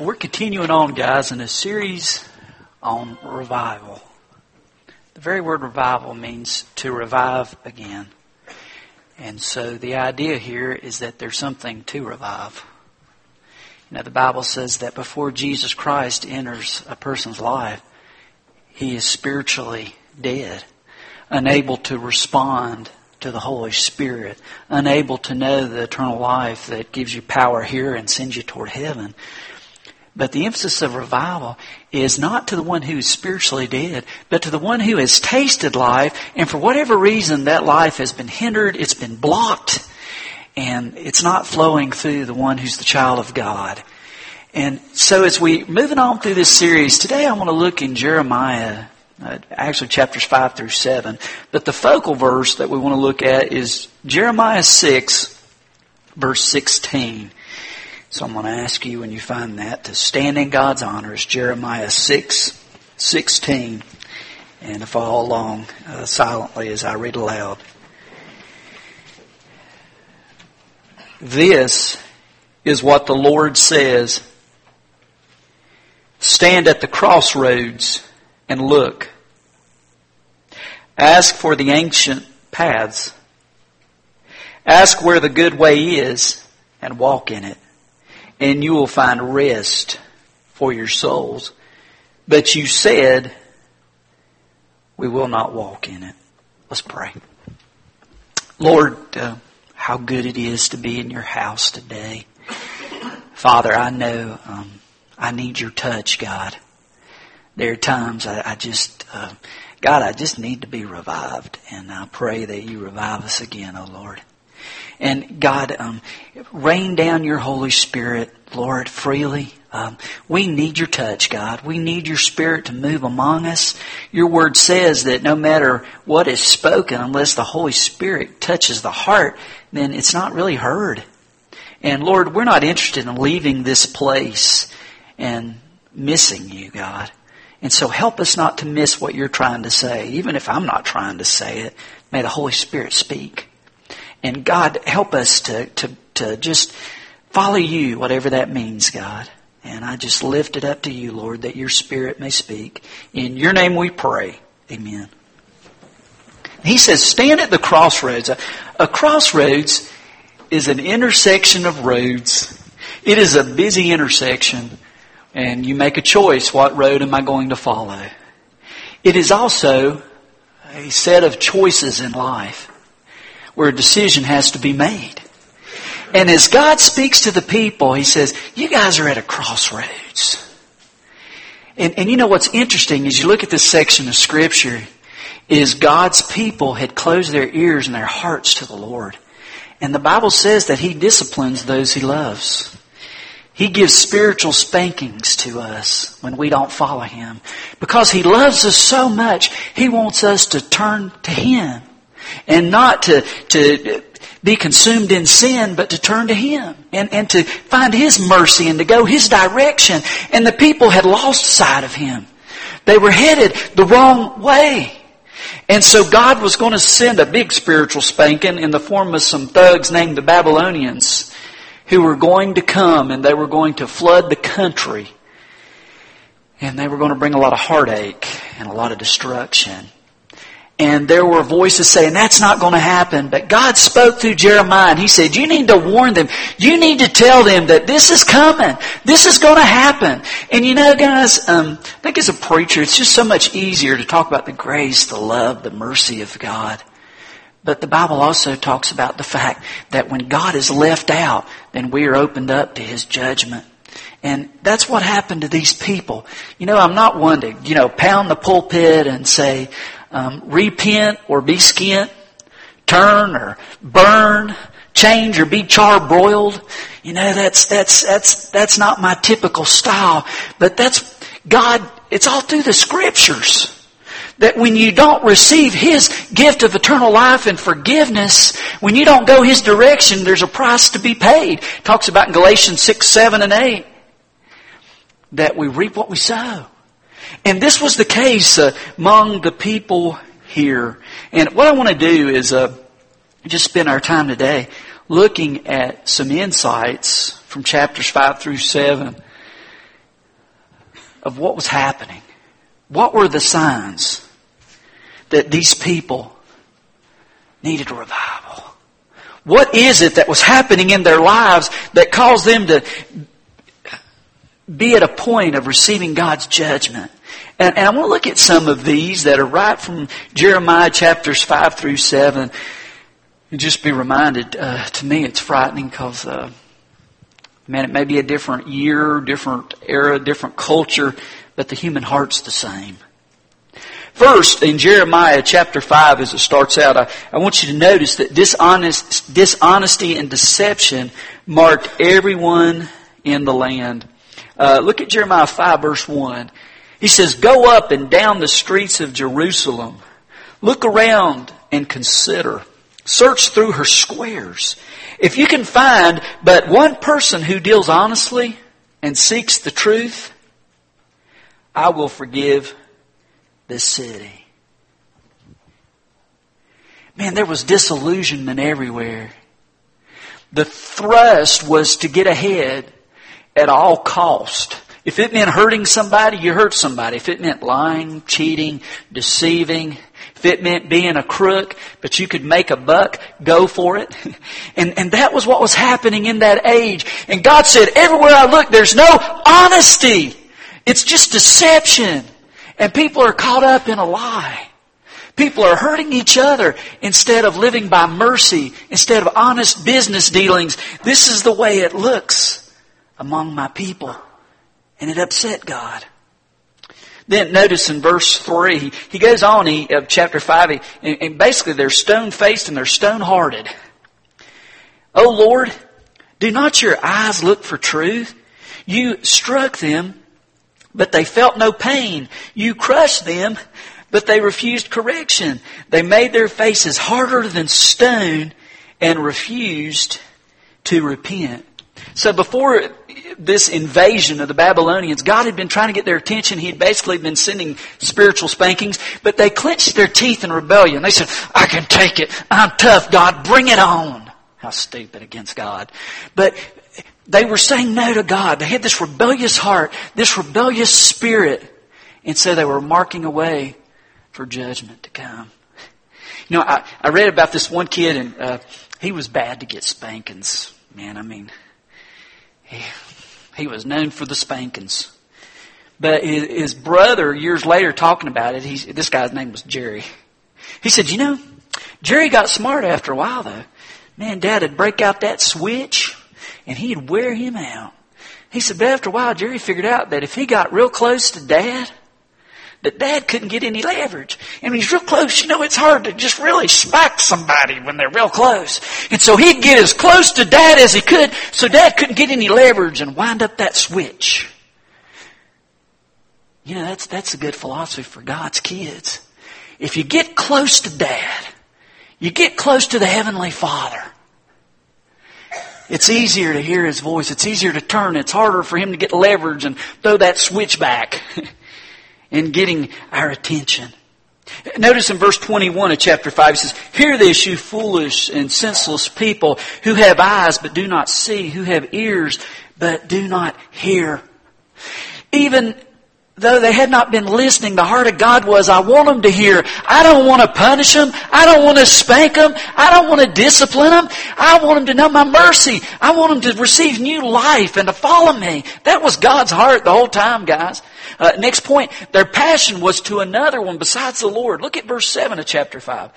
We're continuing on, guys, in a series on revival. The very word revival means to revive again. And so the idea here is that there's something to revive. You know, the Bible says that before Jesus Christ enters a person's life, he is spiritually dead, unable to respond to the Holy Spirit, unable to know the eternal life that gives you power here and sends you toward heaven. But the emphasis of revival is not to the one who is spiritually dead, but to the one who has tasted life, and for whatever reason that life has been hindered, it's been blocked, and it's not flowing through the one who's the child of God. And so as we moving on through this series, today I want to look in Jeremiah, uh, actually chapters 5 through 7. But the focal verse that we want to look at is Jeremiah 6, verse 16. So I'm going to ask you when you find that to stand in God's honor as Jeremiah 6, 16 and to follow along uh, silently as I read aloud. This is what the Lord says. Stand at the crossroads and look. Ask for the ancient paths. Ask where the good way is and walk in it and you will find rest for your souls. But you said, we will not walk in it. Let's pray. Lord, uh, how good it is to be in your house today. Father, I know um, I need your touch, God. There are times I, I just, uh, God, I just need to be revived, and I pray that you revive us again, O oh Lord. And God, um, rain down your Holy Spirit, Lord, freely. Um, we need your touch, God. We need your Spirit to move among us. Your word says that no matter what is spoken, unless the Holy Spirit touches the heart, then it's not really heard. And Lord, we're not interested in leaving this place and missing you, God. And so help us not to miss what you're trying to say. Even if I'm not trying to say it, may the Holy Spirit speak. And God, help us to, to, to just follow you, whatever that means, God. And I just lift it up to you, Lord, that your Spirit may speak. In your name we pray. Amen. He says, stand at the crossroads. A, a crossroads is an intersection of roads. It is a busy intersection, and you make a choice what road am I going to follow. It is also a set of choices in life where a decision has to be made. And as God speaks to the people, He says, you guys are at a crossroads. And, and you know what's interesting as you look at this section of Scripture is God's people had closed their ears and their hearts to the Lord. And the Bible says that He disciplines those He loves. He gives spiritual spankings to us when we don't follow Him. Because He loves us so much, He wants us to turn to Him and not to, to be consumed in sin, but to turn to Him and, and to find His mercy and to go His direction. And the people had lost sight of Him. They were headed the wrong way. And so God was going to send a big spiritual spanking in the form of some thugs named the Babylonians who were going to come and they were going to flood the country. And they were going to bring a lot of heartache and a lot of destruction. And there were voices saying, that's not going to happen. But God spoke through Jeremiah and He said, you need to warn them. You need to tell them that this is coming. This is going to happen. And you know, guys, um, I think as a preacher, it's just so much easier to talk about the grace, the love, the mercy of God. But the Bible also talks about the fact that when God is left out, then we are opened up to His judgment. And that's what happened to these people. You know, I'm not one to, you know, pound the pulpit and say, um, repent or be skint, turn or burn, change or be charbroiled. You know, that's, that's, that's, that's not my typical style. But that's, God, it's all through the scriptures. That when you don't receive His gift of eternal life and forgiveness, when you don't go His direction, there's a price to be paid. It talks about in Galatians 6, 7, and 8. That we reap what we sow. And this was the case uh, among the people here. And what I want to do is uh, just spend our time today looking at some insights from chapters 5 through 7 of what was happening. What were the signs that these people needed a revival? What is it that was happening in their lives that caused them to be at a point of receiving God's judgment? And, and I want to look at some of these that are right from Jeremiah chapters 5 through 7 and just be reminded, uh, to me it's frightening because, uh, man, it may be a different year, different era, different culture, but the human heart's the same. First, in Jeremiah chapter 5, as it starts out, I, I want you to notice that dishonest, dishonesty and deception marked everyone in the land. Uh, look at Jeremiah 5 verse 1. He says, Go up and down the streets of Jerusalem. Look around and consider. Search through her squares. If you can find but one person who deals honestly and seeks the truth, I will forgive this city. Man, there was disillusionment everywhere. The thrust was to get ahead at all cost. If it meant hurting somebody, you hurt somebody. If it meant lying, cheating, deceiving, if it meant being a crook, but you could make a buck, go for it. And, and that was what was happening in that age. And God said, everywhere I look, there's no honesty. It's just deception. And people are caught up in a lie. People are hurting each other instead of living by mercy, instead of honest business dealings. This is the way it looks among my people. And it upset God. Then notice in verse 3, he goes on, he, of chapter 5, he, and, and basically they're stone faced and they're stone hearted. Oh Lord, do not your eyes look for truth? You struck them but they felt no pain. You crushed them, but they refused correction. They made their faces harder than stone and refused to repent. So before this invasion of the Babylonians, God had been trying to get their attention. He had basically been sending spiritual spankings, but they clenched their teeth in rebellion. They said, I can take it. I'm tough, God. Bring it on. How stupid against God. But they were saying no to God. They had this rebellious heart, this rebellious spirit. And so they were marking a way for judgment to come. You know, I, I read about this one kid and uh, he was bad to get spankings. Man, I mean, he, was known for the spankings. But his, his brother, years later, talking about it, he's, this guy's name was Jerry. He said, you know, Jerry got smart after a while though. Man, Dad would break out that switch and he'd wear him out. He said, but after a while, Jerry figured out that if he got real close to Dad, that Dad couldn't get any leverage. And he's real close, you know, it's hard to just really smack somebody when they're real close. And so he'd get as close to Dad as he could, so Dad couldn't get any leverage and wind up that switch. You know, that's, that's a good philosophy for God's kids. If you get close to Dad, you get close to the Heavenly Father, it's easier to hear his voice. It's easier to turn. It's harder for him to get leverage and throw that switch back in getting our attention. Notice in verse 21 of chapter 5, it says, Hear this, you foolish and senseless people who have eyes but do not see, who have ears but do not hear. Even though they had not been listening, the heart of God was, I want them to hear. I don't want to punish them. I don't want to spank them. I don't want to discipline them. I want them to know my mercy. I want them to receive new life and to follow me. That was God's heart the whole time, guys. Uh, next point, their passion was to another one besides the Lord. Look at verse 7 of chapter 5.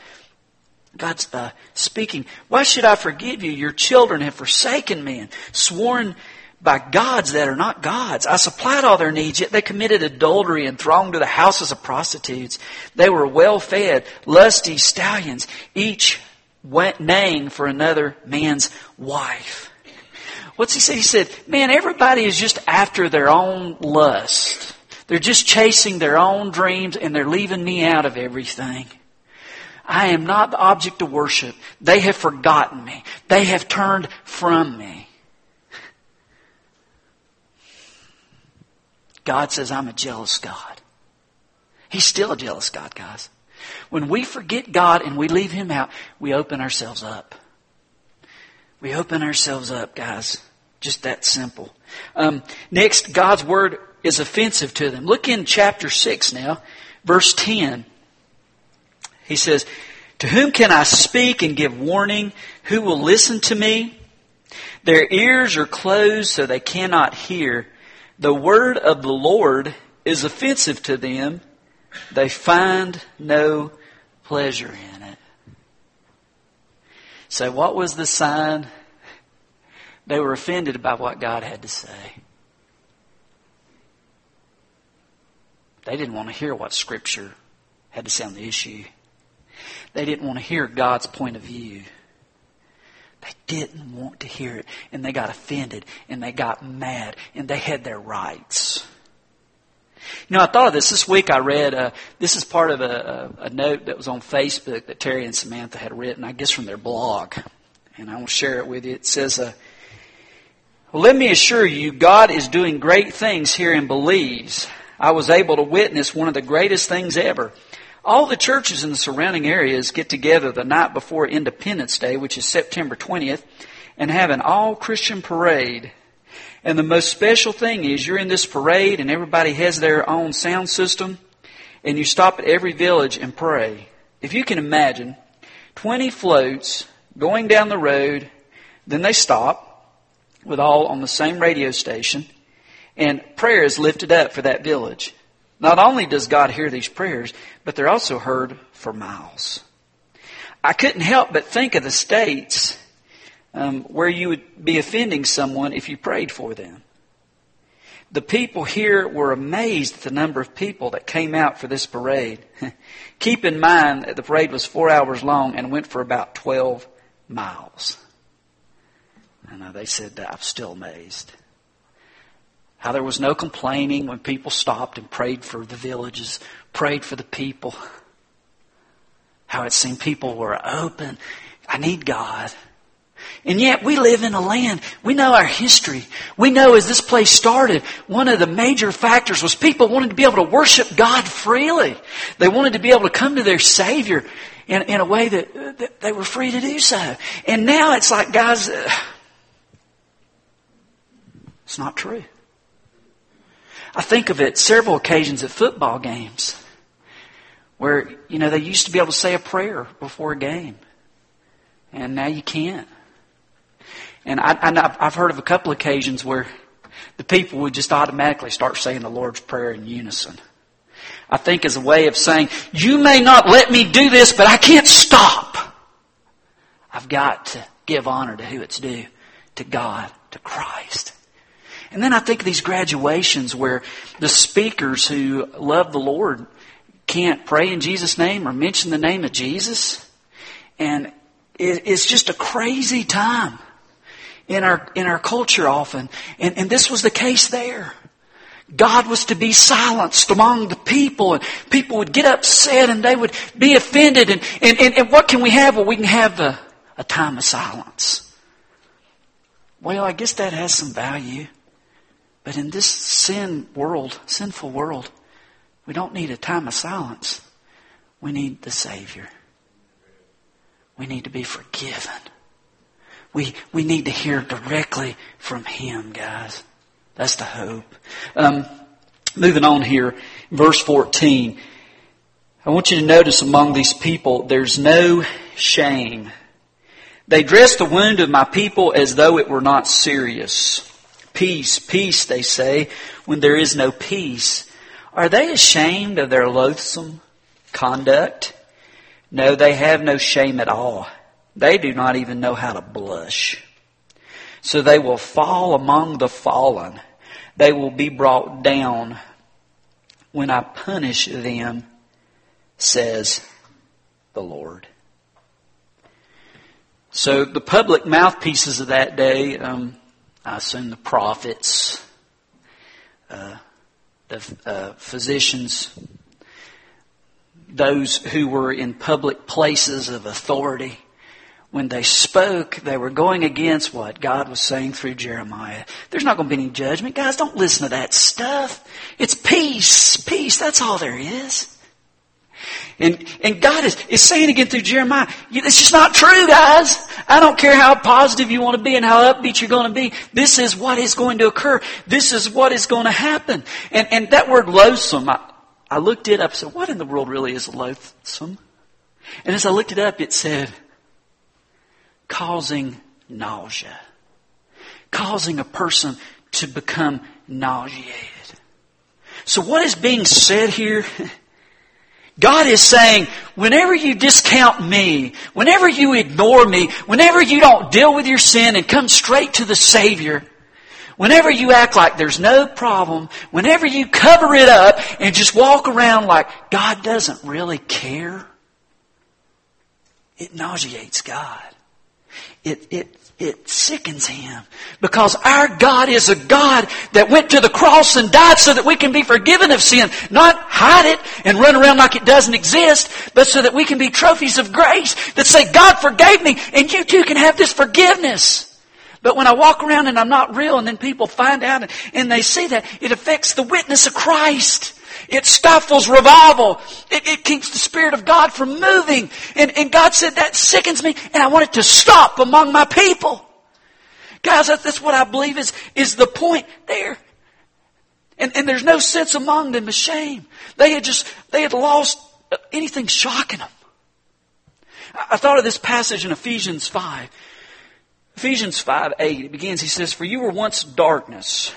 God's uh, speaking. Why should I forgive you? Your children have forsaken me and sworn by gods that are not gods. I supplied all their needs, yet they committed adultery and thronged to the houses of prostitutes. They were well fed, lusty stallions, each went neighing for another man's wife. What's he say? He said, man, everybody is just after their own lust. They're just chasing their own dreams and they're leaving me out of everything. I am not the object of worship. They have forgotten me. They have turned from me. God says, I'm a jealous God. He's still a jealous God, guys. When we forget God and we leave Him out, we open ourselves up. We open ourselves up, guys. Just that simple. Um, next, God's Word is offensive to them. Look in chapter 6 now, verse 10. He says, To whom can I speak and give warning? Who will listen to me? Their ears are closed so they cannot hear. The word of the Lord is offensive to them. They find no pleasure in it. So what was the sign? They were offended by what God had to say. They didn't want to hear what Scripture had to say on the issue. They didn't want to hear God's point of view. They didn't want to hear it, and they got offended, and they got mad, and they had their rights. You know, I thought of this this week. I read uh, this is part of a, a, a note that was on Facebook that Terry and Samantha had written, I guess from their blog, and I will share it with you. It says, uh, well, "Let me assure you, God is doing great things here in Belize. I was able to witness one of the greatest things ever. All the churches in the surrounding areas get together the night before Independence Day, which is September 20th, and have an all Christian parade. And the most special thing is you're in this parade and everybody has their own sound system, and you stop at every village and pray. If you can imagine, 20 floats going down the road, then they stop with all on the same radio station, and prayer is lifted up for that village. Not only does God hear these prayers, but they're also heard for miles. I couldn't help but think of the states um, where you would be offending someone if you prayed for them. The people here were amazed at the number of people that came out for this parade. Keep in mind that the parade was four hours long and went for about 12 miles. And they said that I'm still amazed. How there was no complaining when people stopped and prayed for the villages, prayed for the people. How it seemed people were open. I need God. And yet we live in a land, we know our history. We know as this place started, one of the major factors was people wanted to be able to worship God freely. They wanted to be able to come to their Savior in, in a way that, that they were free to do so. And now it's like, guys, uh, it's not true. I think of it several occasions at football games where, you know, they used to be able to say a prayer before a game. And now you can't. And I, i've heard of a couple occasions where the people would just automatically start saying the Lord's Prayer in unison. I think as a way of saying, you may not let me do this, but I can't stop. I've got to give honor to who it's due, to God, to Christ. And then I think of these graduations where the speakers who love the Lord can't pray in Jesus' name or mention the name of Jesus. And it's just a crazy time in our, in our culture often. And, and this was the case there. God was to be silenced among the people and people would get upset and they would be offended and, and, and, and what can we have? Well, we can have a, a time of silence. Well, I guess that has some value. But in this sin world, sinful world, we don't need a time of silence. We need the Savior. We need to be forgiven. We, we need to hear directly from Him, guys. That's the hope. Um, moving on here, verse 14. I want you to notice among these people, there's no shame. They dress the wound of my people as though it were not serious. Peace, peace, they say, when there is no peace. Are they ashamed of their loathsome conduct? No, they have no shame at all. They do not even know how to blush. So they will fall among the fallen. They will be brought down when I punish them, says the Lord. So the public mouthpieces of that day, um, I assume the prophets, uh, the uh, physicians, those who were in public places of authority, when they spoke, they were going against what God was saying through Jeremiah. There's not going to be any judgment. Guys, don't listen to that stuff. It's peace. Peace. That's all there is. And, and God is, is saying again through Jeremiah, it's just not true, guys. I don't care how positive you want to be and how upbeat you're going to be. This is what is going to occur. This is what is going to happen. And, and that word loathsome, I, I looked it up and said, what in the world really is loathsome? And as I looked it up, it said, causing nausea. Causing a person to become nauseated. So what is being said here? God is saying, whenever you discount me, whenever you ignore me, whenever you don't deal with your sin and come straight to the Savior, whenever you act like there's no problem, whenever you cover it up and just walk around like God doesn't really care, it nauseates God. It, it it sickens him. Because our God is a God that went to the cross and died so that we can be forgiven of sin. Not hide it and run around like it doesn't exist, but so that we can be trophies of grace that say, God forgave me and you too can have this forgiveness. But when I walk around and I'm not real and then people find out and they see that, it affects the witness of Christ. It stifles revival. It, it, keeps the Spirit of God from moving. And, and God said that sickens me and I want it to stop among my people. Guys, that's what I believe is, is the point there. And, and there's no sense among them of shame. They had just, they had lost anything shocking them. I thought of this passage in Ephesians 5. Ephesians 5, 8, it begins, he says, For you were once darkness,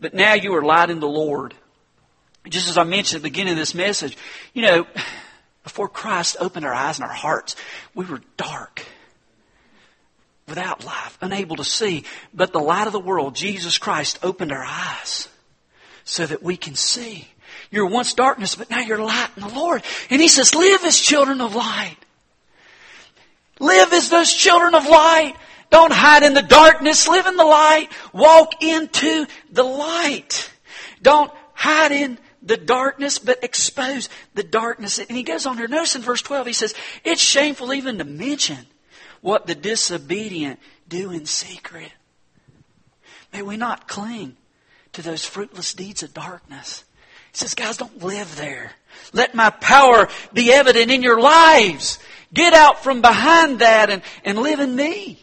but now you are light in the Lord. Just as I mentioned at the beginning of this message, you know, before Christ opened our eyes and our hearts, we were dark, without life, unable to see. But the light of the world, Jesus Christ, opened our eyes so that we can see. You were once darkness, but now you're light in the Lord. And He says, live as children of light. Live as those children of light. Don't hide in the darkness. Live in the light. Walk into the light. Don't hide in the darkness, but expose the darkness. And he goes on here. Notice in verse 12, he says, it's shameful even to mention what the disobedient do in secret. May we not cling to those fruitless deeds of darkness. He says, guys, don't live there. Let my power be evident in your lives. Get out from behind that and, and live in me.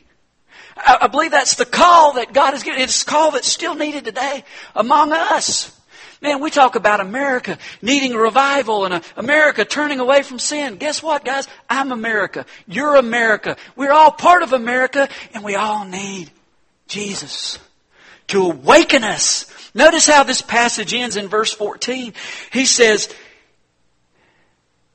I, I believe that's the call that God has given. It's a call that's still needed today among us. Man, we talk about America needing revival and uh, America turning away from sin. Guess what, guys? I'm America. You're America. We're all part of America and we all need Jesus to awaken us. Notice how this passage ends in verse 14. He says,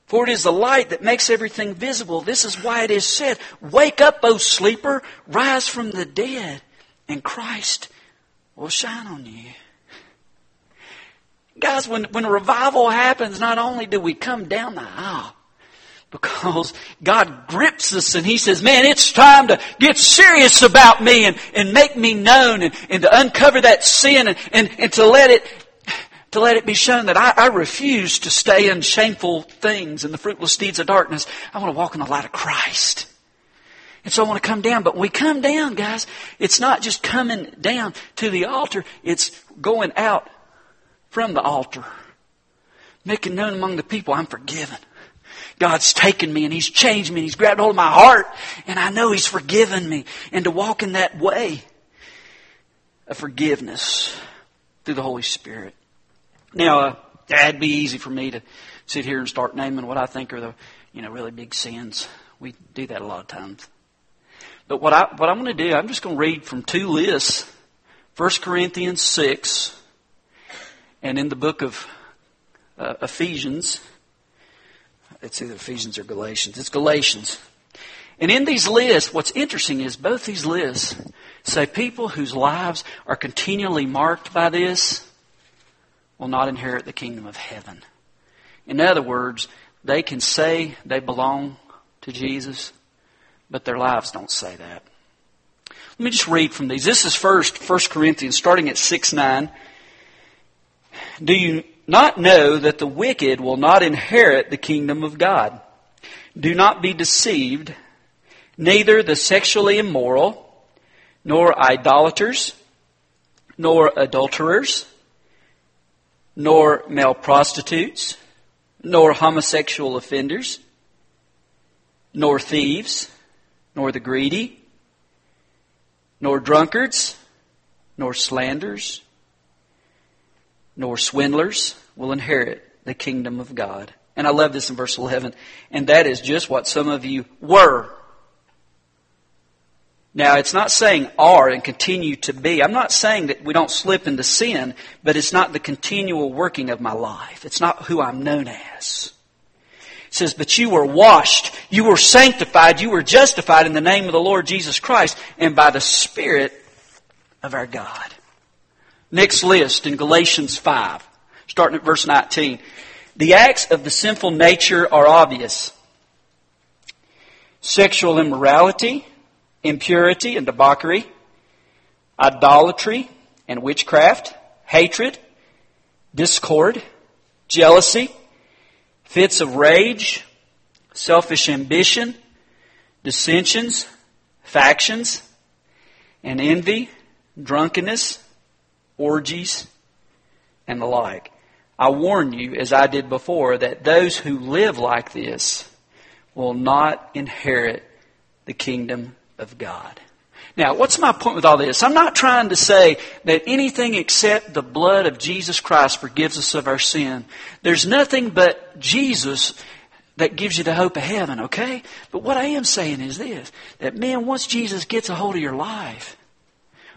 for it is the light that makes everything visible. This is why it is said, Wake up, O sleeper, rise from the dead, and Christ will shine on you. Guys, when, when revival happens, not only do we come down the aisle, because God grips us and He says, man, it's time to get serious about me and, and make me known and, and to uncover that sin and, and, and to let it to let it be shown that I, I, refuse to stay in shameful things and the fruitless deeds of darkness. I want to walk in the light of Christ. And so I want to come down. But when we come down, guys, it's not just coming down to the altar, it's going out from the altar, making known among the people, I'm forgiven. God's taken me and He's changed me and He's grabbed hold of my heart and I know He's forgiven me. And to walk in that way of forgiveness through the Holy Spirit. Now, uh, that'd be easy for me to sit here and start naming what I think are the, you know, really big sins. We do that a lot of times. But what I, what I'm going to do, I'm just going to read from two lists. 1 Corinthians 6 and in the book of uh, Ephesians, it's either Ephesians or Galatians. It's Galatians. And in these lists, what's interesting is both these lists say people whose lives are continually marked by this will not inherit the kingdom of heaven. In other words, they can say they belong to Jesus, but their lives don't say that. Let me just read from these. This is first 1 Corinthians, starting at 6 9. Do you not know that the wicked will not inherit the kingdom of God? Do not be deceived. Neither the sexually immoral, nor idolaters, nor adulterers, nor male prostitutes, nor homosexual offenders, nor thieves, nor the greedy, nor drunkards, nor slanders, nor swindlers will inherit the kingdom of God. And I love this in verse 11. And that is just what some of you were. Now, it's not saying are and continue to be. I'm not saying that we don't slip into sin, but it's not the continual working of my life. It's not who I'm known as. It says, but you were washed, you were sanctified, you were justified in the name of the Lord Jesus Christ and by the Spirit of our God. Next list in Galatians 5, starting at verse 19. The acts of the sinful nature are obvious. Sexual immorality, impurity and debauchery, idolatry and witchcraft, hatred, discord, jealousy, fits of rage, selfish ambition, dissensions, factions, and envy, drunkenness, orgies, and the like. I warn you, as I did before, that those who live like this will not inherit the kingdom of God. Now, what's my point with all this? I'm not trying to say that anything except the blood of Jesus Christ forgives us of our sin. There's nothing but Jesus that gives you the hope of heaven, okay? But what I am saying is this that man, once Jesus gets a hold of your life,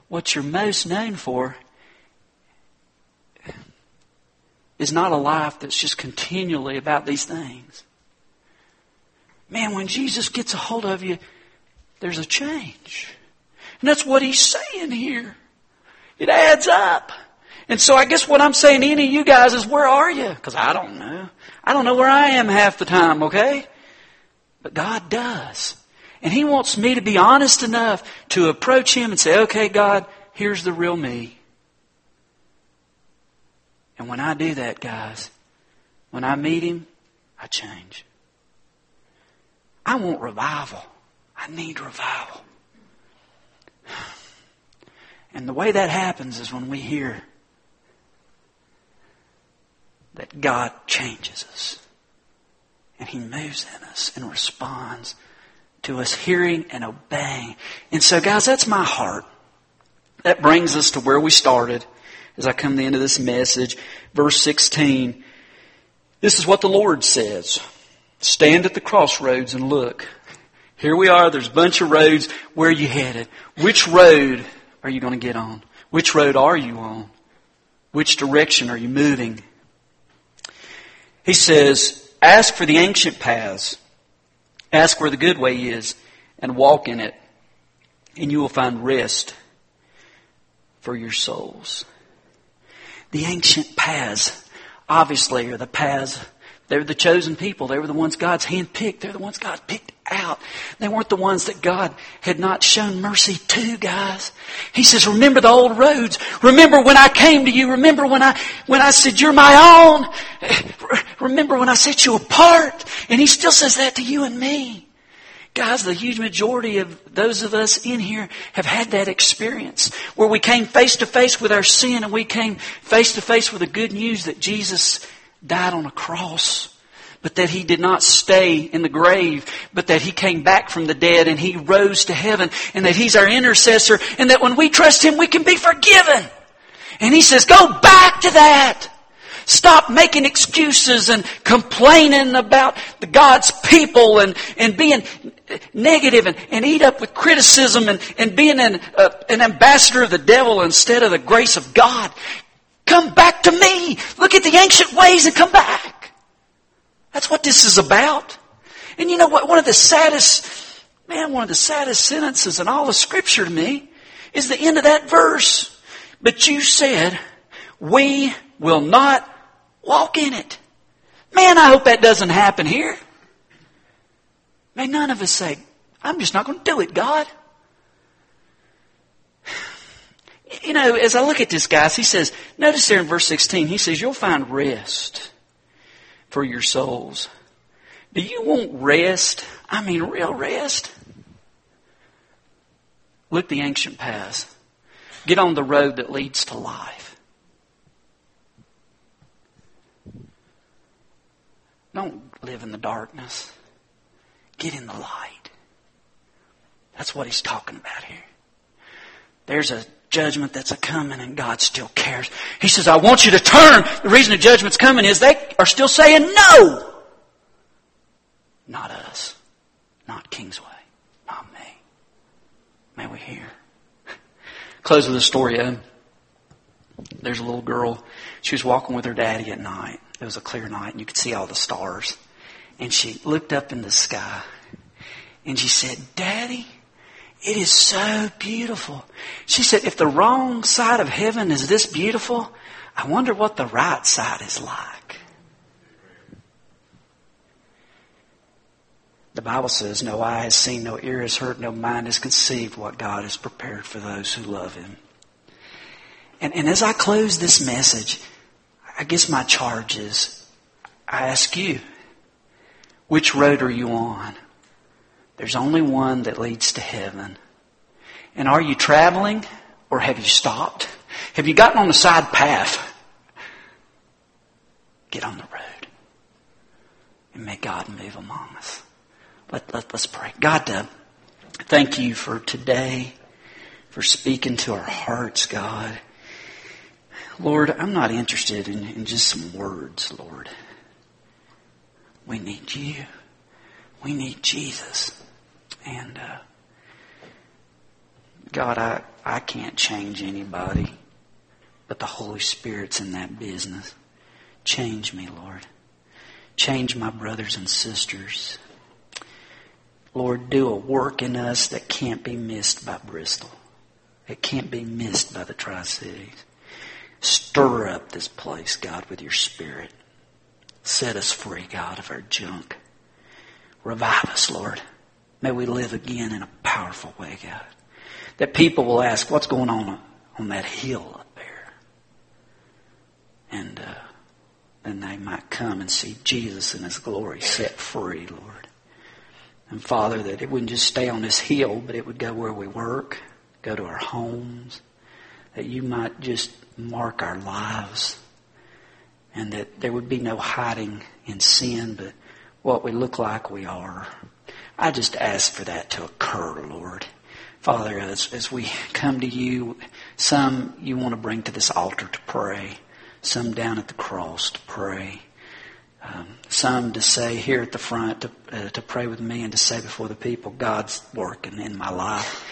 what you're most known for is not a life that's just continually about these things. Man, when Jesus gets a hold of you, there's a change. And that's what he's saying here. It adds up. And so I guess what I'm saying to any of you guys is, where are you? Because I don't know. I don't know where I am half the time, okay? But God does. And He wants me to be honest enough to approach Him and say, okay, God, here's the real me. And when I do that, guys, when I meet Him, I change. I want revival. I need revival. And the way that happens is when we hear that God changes us. And He moves in us and responds to us hearing and obeying. And so, guys, that's my heart. That brings us to where we started as I come to the end of this message. Verse 16. This is what the Lord says. Stand at the crossroads and look. Here we are. There's a bunch of roads. Where are you headed? Which road are you going to get on? Which road are you on? Which direction are you moving? He says, ask for the ancient paths. Ask where the good way is and walk in it and you will find rest for your souls. The ancient paths, obviously, are the paths they were the chosen people. They were the ones God's handpicked. They're the ones God picked out. They weren't the ones that God had not shown mercy to, guys. He says, remember the old roads. Remember when I came to you. Remember when I, when I said you're my own. Remember when I set you apart. And He still says that to you and me. Guys, the huge majority of those of us in here have had that experience where we came face to face with our sin and we came face to face with the good news that Jesus died on a cross, but that he did not stay in the grave, but that he came back from the dead and he rose to heaven and that he's our intercessor and that when we trust him, we can be forgiven. And he says, go back to that. Stop making excuses and complaining about God's people and, and being negative and, and eat up with criticism and, and being an, uh, an ambassador of the devil instead of the grace of God. Come back to me. Look at the ancient ways and come back. That's what this is about. And you know what? One of the saddest, man, one of the saddest sentences in all of scripture to me is the end of that verse. But you said, we will not walk in it. Man, I hope that doesn't happen here. May none of us say, I'm just not going to do it, God. you know, as I look at this, guys, he says, notice there in verse 16, he says, you'll find rest for your souls. Do you want rest? I mean, real rest? Look the ancient paths. Get on the road that leads to life. Don't live in the darkness. Get in the light. That's what he's talking about here. There's a judgment that's a coming and God still cares. He says, I want you to turn. The reason the judgment's coming is they are still saying no. Not us. Not Kingsway. Not me. May we hear. Close with a story of there's a little girl. She was walking with her daddy at night. It was a clear night and you could see all the stars. And she looked up in the sky and she said, Daddy, it is so beautiful. She said, if the wrong side of heaven is this beautiful, I wonder what the right side is like. The Bible says, no eye has seen, no ear has heard, no mind has conceived what God has prepared for those who love Him. And, and as I close this message, I guess my charge is, I ask you, which road are you on? There's only one that leads to heaven. And are you traveling or have you stopped? Have you gotten on the side path? Get on the road. And may God move among us. Let, let, let's pray. God, uh, thank you for today, for speaking to our hearts, God. Lord, I'm not interested in, in just some words, Lord. We need you. We need Jesus. And uh, God, I, I can't change anybody, but the Holy Spirit's in that business. Change me, Lord. Change my brothers and sisters. Lord, do a work in us that can't be missed by Bristol. It can't be missed by the Tri Cities. Stir up this place, God, with your Spirit. Set us free, God, of our junk. Revive us, Lord. May we live again in a powerful way, God. That people will ask, what's going on on that hill up there? And uh, then they might come and see Jesus in His glory set free, Lord. And Father, that it wouldn't just stay on this hill, but it would go where we work, go to our homes, that you might just mark our lives, and that there would be no hiding in sin, but what we look like we are. I just ask for that to occur, Lord. Father, as, as we come to you, some you want to bring to this altar to pray, some down at the cross to pray, um, some to say here at the front to, uh, to pray with me and to say before the people, God's working in my life.